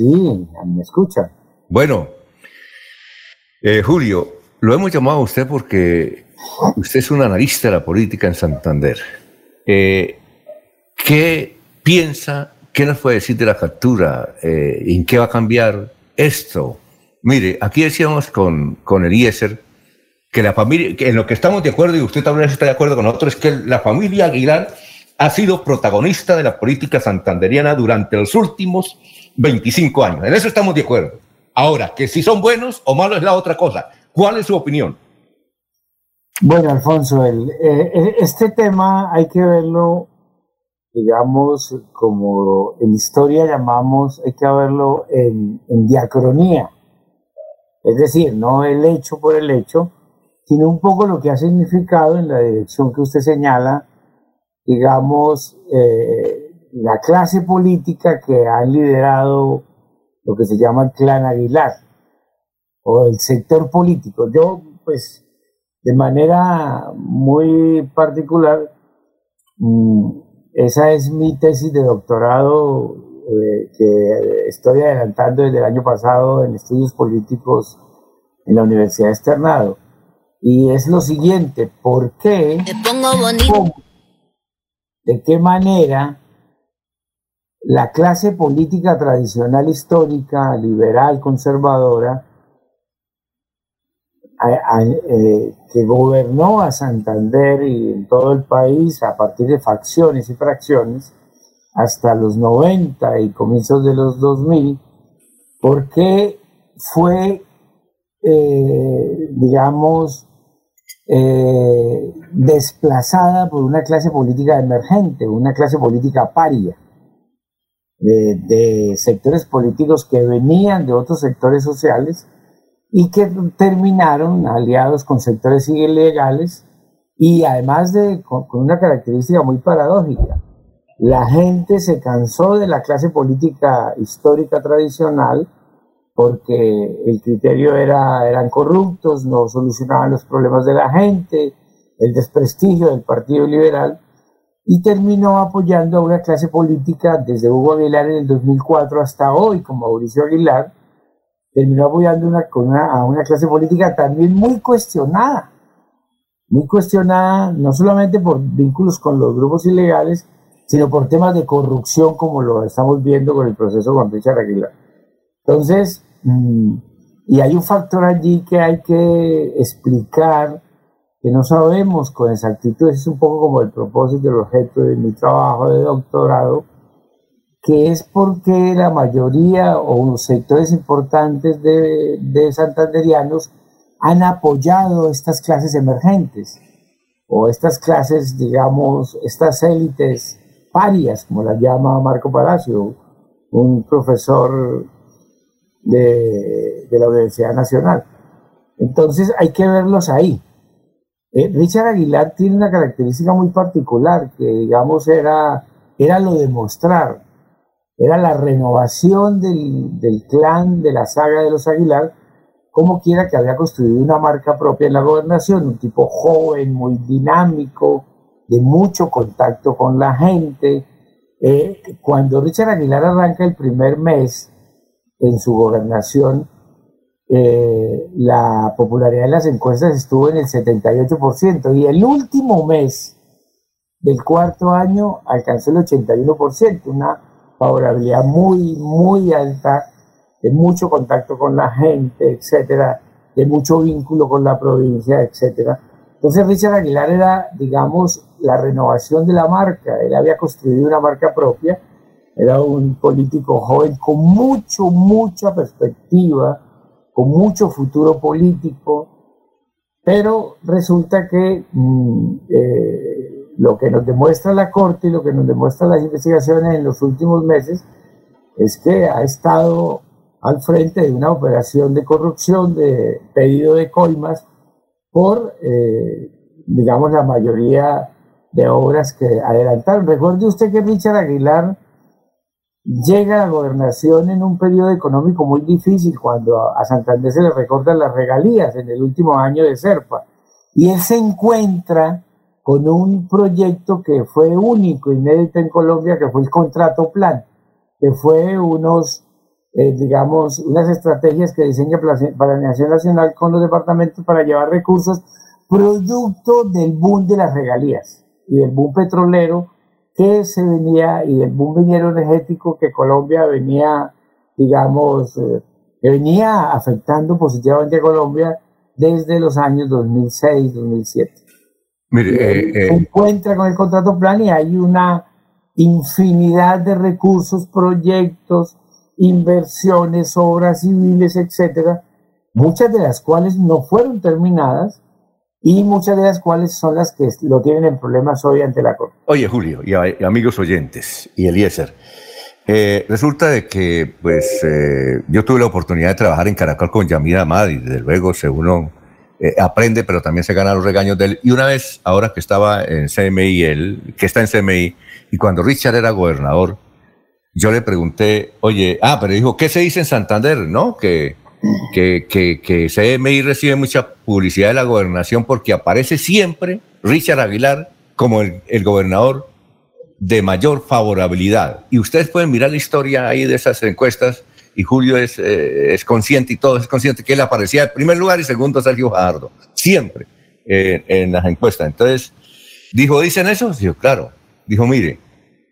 Sí, me escucha. Bueno, eh, Julio, lo hemos llamado a usted porque usted es un analista de la política en Santander. Eh, ¿Qué piensa, qué nos puede decir de la captura? Eh, ¿En qué va a cambiar esto? Mire, aquí decíamos con, con Eliezer que la familia, que en lo que estamos de acuerdo, y usted también está de acuerdo con nosotros, es que la familia Aguilar ha sido protagonista de la política santanderiana durante los últimos 25 años. En eso estamos de acuerdo. Ahora, que si son buenos o malos es la otra cosa. ¿Cuál es su opinión? Bueno, Alfonso, el, eh, eh, este tema hay que verlo, digamos, como en historia llamamos, hay que verlo en, diacronía. Es decir, no el hecho por el hecho, sino un poco lo que ha significado en la dirección que usted señala, digamos, eh, la clase política que ha liderado lo que se llama el clan Aguilar o el sector político. Yo, pues, de manera muy particular, mm, esa es mi tesis de doctorado eh, que estoy adelantando desde el año pasado en estudios políticos en la Universidad de Externado y es lo siguiente, ¿por qué? ¿De qué manera la clase política tradicional histórica, liberal, conservadora, eh, que gobernó a Santander y en todo el país a partir de facciones y fracciones hasta los 90 y comienzos de los 2000, ¿por qué fue, eh, digamos, eh, desplazada por una clase política emergente, una clase política paria, de, sectores políticos que venían de otros sectores sociales y que terminaron aliados con sectores ilegales y además de con, una característica muy paradójica. La gente se cansó de la clase política histórica tradicional porque el criterio era, eran corruptos, no solucionaban los problemas de la gente, el desprestigio del Partido Liberal, y terminó apoyando a una clase política desde Hugo Aguilar en el 2004 hasta hoy, con Mauricio Aguilar, terminó apoyando una, a una clase política también muy cuestionada, muy cuestionada no solamente por vínculos con los grupos ilegales, sino por temas de corrupción como lo estamos viendo con el proceso con Richard Aguilar. Entonces, Mm, y hay un factor allí que hay que explicar, que no sabemos con exactitud, es un poco como el propósito, el objeto de mi trabajo de doctorado, que es porque la mayoría o sectores importantes de, de santanderianos han apoyado estas clases emergentes o estas clases, digamos, estas élites parias, como las llama Marco Palacio, un profesor de, la Universidad Nacional. Entonces hay que verlos ahí. Eh, Richard Aguilar tiene una característica muy particular, que digamos era, era lo de mostrar, era la renovación del, del clan, de la saga de los Aguilar, como quiera que había construido una marca propia en la gobernación, un tipo joven, muy dinámico, de mucho contacto con la gente. Eh, cuando Richard Aguilar arranca el primer mes, en su gobernación, eh, la popularidad de las encuestas estuvo en el 78% y el último mes del cuarto año alcanzó el 81%, una favorabilidad muy, muy alta, de mucho contacto con la gente, etcétera, de mucho vínculo con la provincia, etcétera. Entonces Richard Aguilar era, digamos, la renovación de la marca, él había construido una marca propia era un político joven con mucho, mucha perspectiva, con mucho futuro político, pero resulta que mm, eh, lo que nos demuestra la Corte y lo que nos demuestran las investigaciones en los últimos meses es que ha estado al frente de una operación de corrupción, de pedido de coimas, por, eh, digamos, la mayoría de obras que adelantaron. Recuerde usted que Richard Aguilar llega a la gobernación en un periodo económico muy difícil cuando a Santander se le recortan las regalías en el último año de SERPA. Y él se encuentra con un proyecto que fue único, inédito en Colombia, que fue el contrato plan, que fue unos eh, digamos, unas estrategias que diseña Planeación Nacional con los departamentos para llevar recursos producto del boom de las regalías y del boom petrolero que se venía y del boom minero energético que Colombia venía, digamos, eh, que venía afectando positivamente a Colombia desde los años 2006-2007. Mire, eh, se encuentra con el contrato plan y hay una infinidad de recursos, proyectos, inversiones, obras civiles, etcétera, muchas de las cuales no fueron terminadas y muchas de las cuales son las que lo tienen en problemas hoy ante la Corte. Oye, Julio, y, amigos oyentes, y Eliezer, eh, resulta de que pues eh, yo tuve la oportunidad de trabajar en Caracol con Yamida Amad y desde luego se uno eh, aprende, pero también se gana los regaños de él. Y una vez, ahora que estaba en CMI, él, que está en CMI, y cuando Richard era gobernador, yo le pregunté, oye, ah, pero dijo, ¿qué se dice en Santander? ¿No? Que, que, que, que CMI recibe mucha publicidad de la gobernación porque aparece siempre Richard Aguilar como el, el gobernador de mayor favorabilidad. Y ustedes pueden mirar la historia ahí de esas encuestas y Julio es, eh, es consciente y todo es consciente que él aparecía en primer lugar y segundo Sergio Fajardo, siempre en las encuestas. Entonces, dijo, ¿dicen eso? Dijo, claro. Dijo, mire,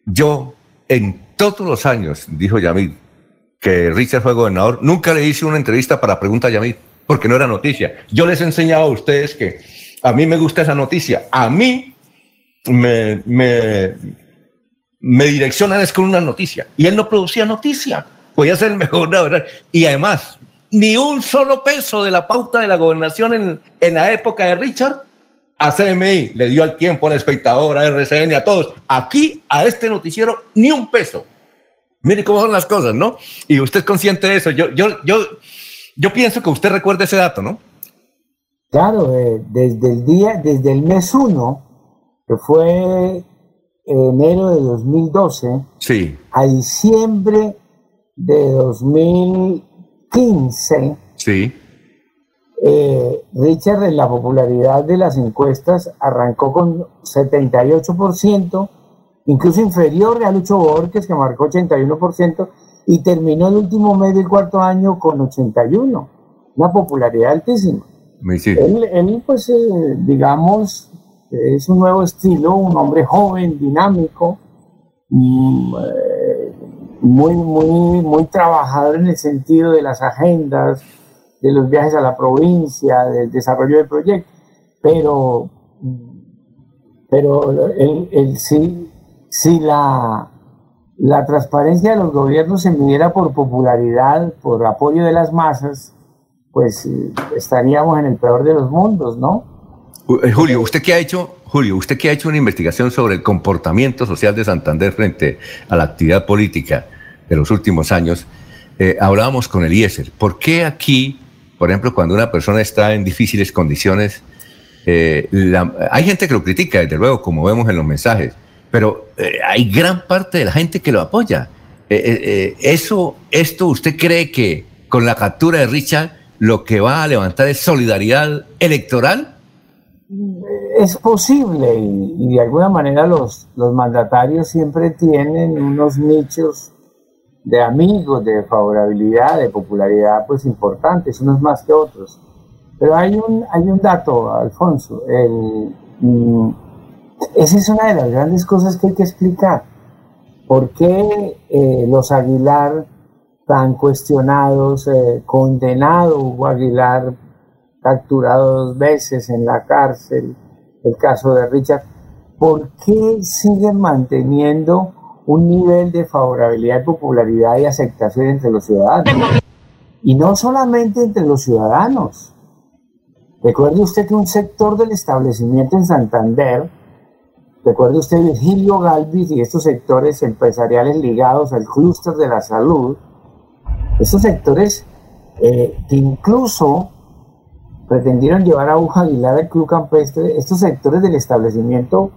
yo en todos los años, dijo Yamid, que Richard fue gobernador, nunca le hice una entrevista para pregunta a Yamid, porque no era noticia. Yo les he enseñado a ustedes que a mí me gusta esa noticia. A mí me, me, me direccionan es con una noticia. Y él no producía noticia. Podía ser el mejor verdad. Y además, ni un solo peso de la pauta de la gobernación en, en la época de Richard a CMI, le dio al tiempo, al espectador, a RCN, a todos. Aquí, a este noticiero, ni un peso. Mire cómo son las cosas, ¿no? Y usted es consciente de eso. Yo, yo, yo, yo pienso que usted recuerda ese dato, ¿no? Claro, eh, desde el día, desde el mes 1, que fue enero de 2012, sí. a diciembre de 2015, sí eh, Richard en la popularidad de las encuestas arrancó con 78%, incluso inferior a Lucho Borges, que marcó 81%, y terminó el último mes del cuarto año con 81%, una popularidad altísima. Él, pues, eh, digamos, es un nuevo estilo, un hombre joven, dinámico, mm, eh, muy, muy, muy trabajador en el sentido de las agendas, de los viajes a la provincia, del desarrollo del proyecto, pero, pero el, si, si la, la transparencia de los gobiernos se midiera por popularidad, por apoyo de las masas, pues eh, estaríamos en el peor de los mundos, ¿no? Eh, Julio, usted qué ha hecho, Julio, usted que ha hecho una investigación sobre el comportamiento social de Santander frente a la actividad política de los últimos años, eh, hablábamos con Eliezer. ¿Por qué aquí por ejemplo, cuando una persona está en difíciles condiciones, eh, hay gente que lo critica, desde luego, como vemos en los mensajes, pero eh, hay gran parte de la gente que lo apoya. Eh, eso, ¿Esto usted cree que con la captura de Richard lo que va a levantar es solidaridad electoral? Es posible y, y de alguna manera los, los mandatarios siempre tienen unos nichos de amigos, de favorabilidad, de popularidad, pues importantes, unos más que otros. Pero hay un, hay un dato, Alfonso, el, mm, esa es una de las grandes cosas que hay que explicar. ¿Por qué eh, los Aguilar tan cuestionados, eh, condenado Hugo Aguilar, capturado dos veces en la cárcel, el caso de Richard, ¿por qué siguen manteniendo un nivel de favorabilidad, popularidad y aceptación entre los ciudadanos. Y no solamente entre los ciudadanos. Recuerde usted que un sector del establecimiento en Santander, recuerde usted Virgilio Galvis y estos sectores empresariales ligados al clúster de la salud, estos sectores eh, que incluso pretendieron llevar a Uja Aguilar al Club Campestre, estos sectores del establecimiento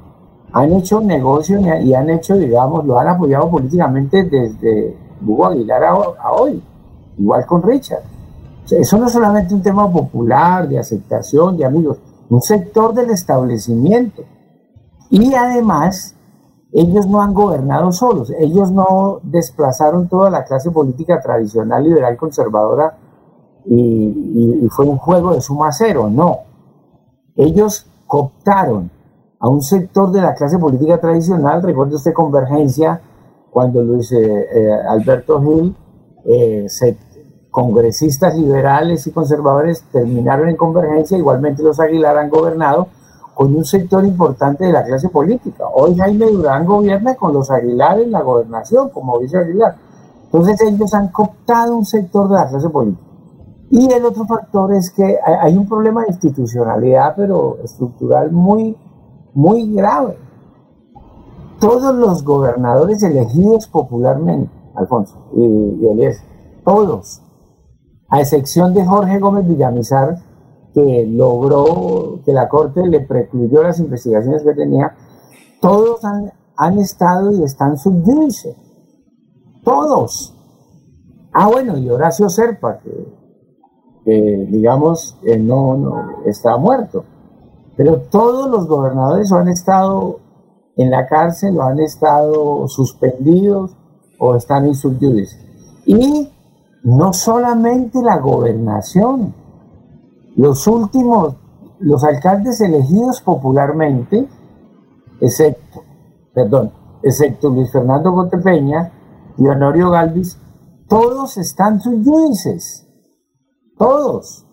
han hecho negocio y han hecho, digamos, lo han apoyado políticamente desde Hugo Aguilar a, hoy, igual con Richard. eso no es solamente un tema popular, de aceptación, de amigos, un sector del establecimiento. Y además, ellos no han gobernado solos, ellos no desplazaron toda la clase política tradicional, liberal, conservadora y, fue un juego de suma cero, no. Ellos cooptaron a un sector de la clase política tradicional, recuerde usted Convergencia, cuando Luis eh, eh, Alberto Gil, eh, congresistas liberales y conservadores terminaron en Convergencia, igualmente los Aguilar han gobernado, con un sector importante de la clase política. Hoy Jaime Durán gobierna con los Aguilar en la gobernación, como dice Aguilar. Entonces ellos han cooptado un sector de la clase política. Y el otro factor es que hay un problema de institucionalidad, pero estructural muy, muy grave. Todos los gobernadores elegidos popularmente, Alfonso y, y todos, a excepción de Jorge Gómez Villamizar, que logró que la Corte le precluyó las investigaciones que tenía, todos han, han estado y están subyudice. Todos. Ah, bueno, y Horacio Serpa, que, digamos no, no está muerto. Pero todos los gobernadores han estado en la cárcel o han estado suspendidos o están en subyudice. Y no solamente la gobernación, los últimos, los alcaldes elegidos popularmente, excepto, perdón, excepto Luis Fernando Gotepeña y Honorio Galvis, todos están sus todos,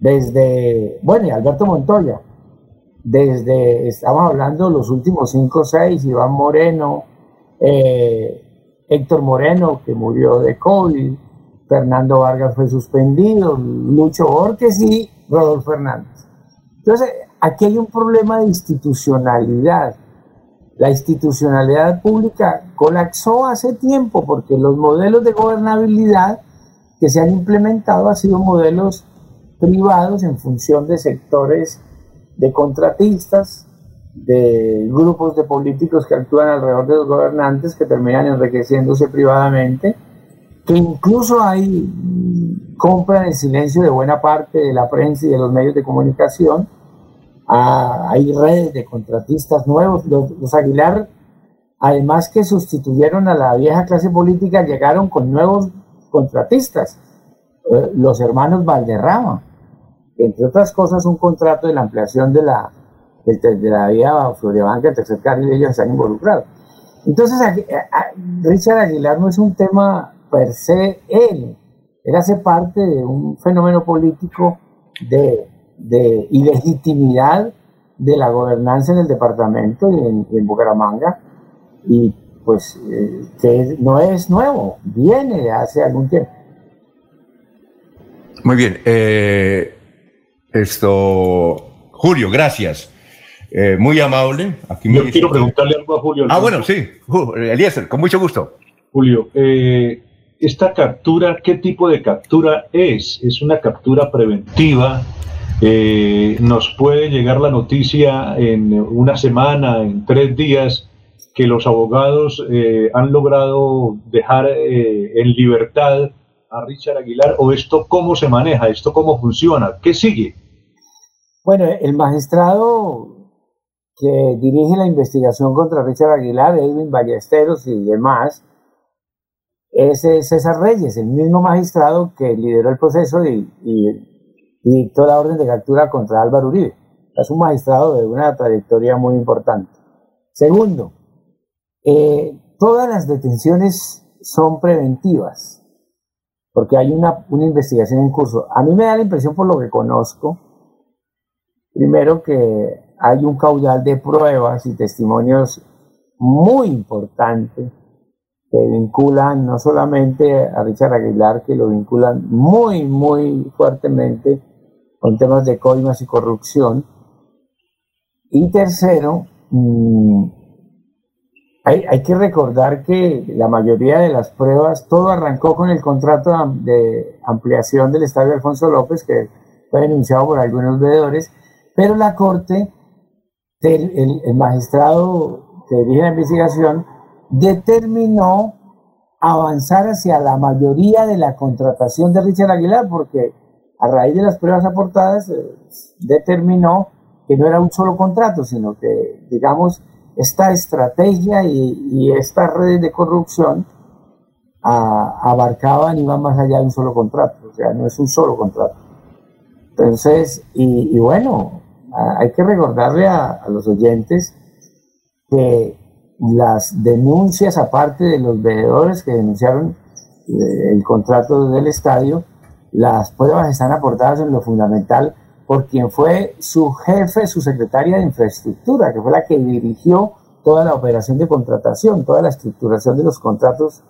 desde, bueno, y Alberto Montoya, desde, estamos hablando los últimos cinco o seis, Iván Moreno, eh, Héctor Moreno, que murió de COVID, Fernando Vargas fue suspendido, Lucho Borges y Rodolfo Fernández. Entonces, aquí hay un problema de institucionalidad. La institucionalidad pública colapsó hace tiempo porque los modelos de gobernabilidad que se han implementado han sido modelos privados en función de sectores de contratistas, de grupos de políticos que actúan alrededor de los gobernantes que terminan enriqueciéndose privadamente que incluso hay compra en silencio de buena parte de la prensa y de los medios de comunicación. Ah, hay redes de contratistas nuevos. Los, Aguilar, además que sustituyeron a la vieja clase política, llegaron con nuevos contratistas. Eh, los hermanos Valderrama, entre otras cosas, un contrato de la ampliación de la, de, la vía Floribanca, el tercer carril, ellos están involucrados. Entonces, Richard Aguilar no es un tema per se él. Él hace parte de un fenómeno político de, de ilegitimidad de la gobernanza en el departamento y en, Bucaramanga, y pues eh, que no es nuevo, viene de hace algún tiempo. Muy bien. Eh, esto, Julio, gracias. Eh, muy amable. Aquí Yo quiero preguntarle algo a Julio. Ah, bueno, sí. Eliezer, con mucho gusto. Julio, eh, esta captura, ¿qué tipo de captura es? ¿Es una captura preventiva? Eh, ¿Nos puede llegar la noticia en una semana, en tres días, que los abogados eh, han logrado dejar eh, en libertad a Richard Aguilar? ¿O esto cómo se maneja? ¿Esto cómo funciona? ¿Qué sigue? Bueno, el magistrado que dirige la investigación contra Richard Aguilar, Edwin Ballesteros y demás, es César Reyes, el mismo magistrado que lideró el proceso y, dictó la orden de captura contra Álvaro Uribe. Es un magistrado de una trayectoria muy importante. Segundo, eh, todas las detenciones son preventivas, porque hay una, una investigación en curso. A mí me da la impresión, por lo que conozco, primero que hay un caudal de pruebas y testimonios muy importante que vinculan no solamente a Richard Aguilar, que lo vinculan muy, muy fuertemente con temas de coimas y corrupción. Y tercero, mm, hay, que recordar que la mayoría de las pruebas, todo arrancó con el contrato de ampliación del estadio Alfonso López, que fue denunciado por algunos veedores, pero la Corte, el, el magistrado que dirige la investigación, determinó avanzar hacia la mayoría de la contratación de Richard Aguilar, porque a raíz de las pruebas aportadas eh, determinó que no era un solo contrato, sino que, digamos, esta estrategia y, estas redes de corrupción abarcaban y van más allá de un solo contrato, o sea, no es un solo contrato. Entonces, y, bueno, hay que recordarle a, los oyentes que las denuncias, aparte de los veedores que denunciaron eh, el contrato del estadio, las pruebas están aportadas en lo fundamental por quien fue su jefe, su secretaria de infraestructura, que fue la que dirigió toda la operación de contratación, toda la estructuración de los contratos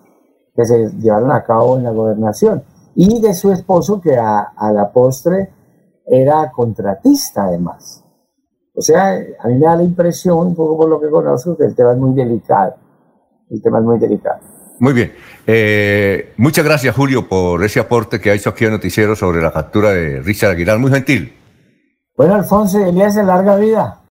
que se llevaron a cabo en la gobernación, y de su esposo, que a, la postre era contratista además. O sea, a mí me da la impresión, un poco por lo que conozco, que el tema es muy delicado. El tema es muy delicado. Muy bien. Eh, muchas gracias, Julio, por ese aporte que ha hecho aquí al noticiero sobre la factura de Richard Aguilar. Muy gentil. Bueno, Alfonso, Elías de larga vida.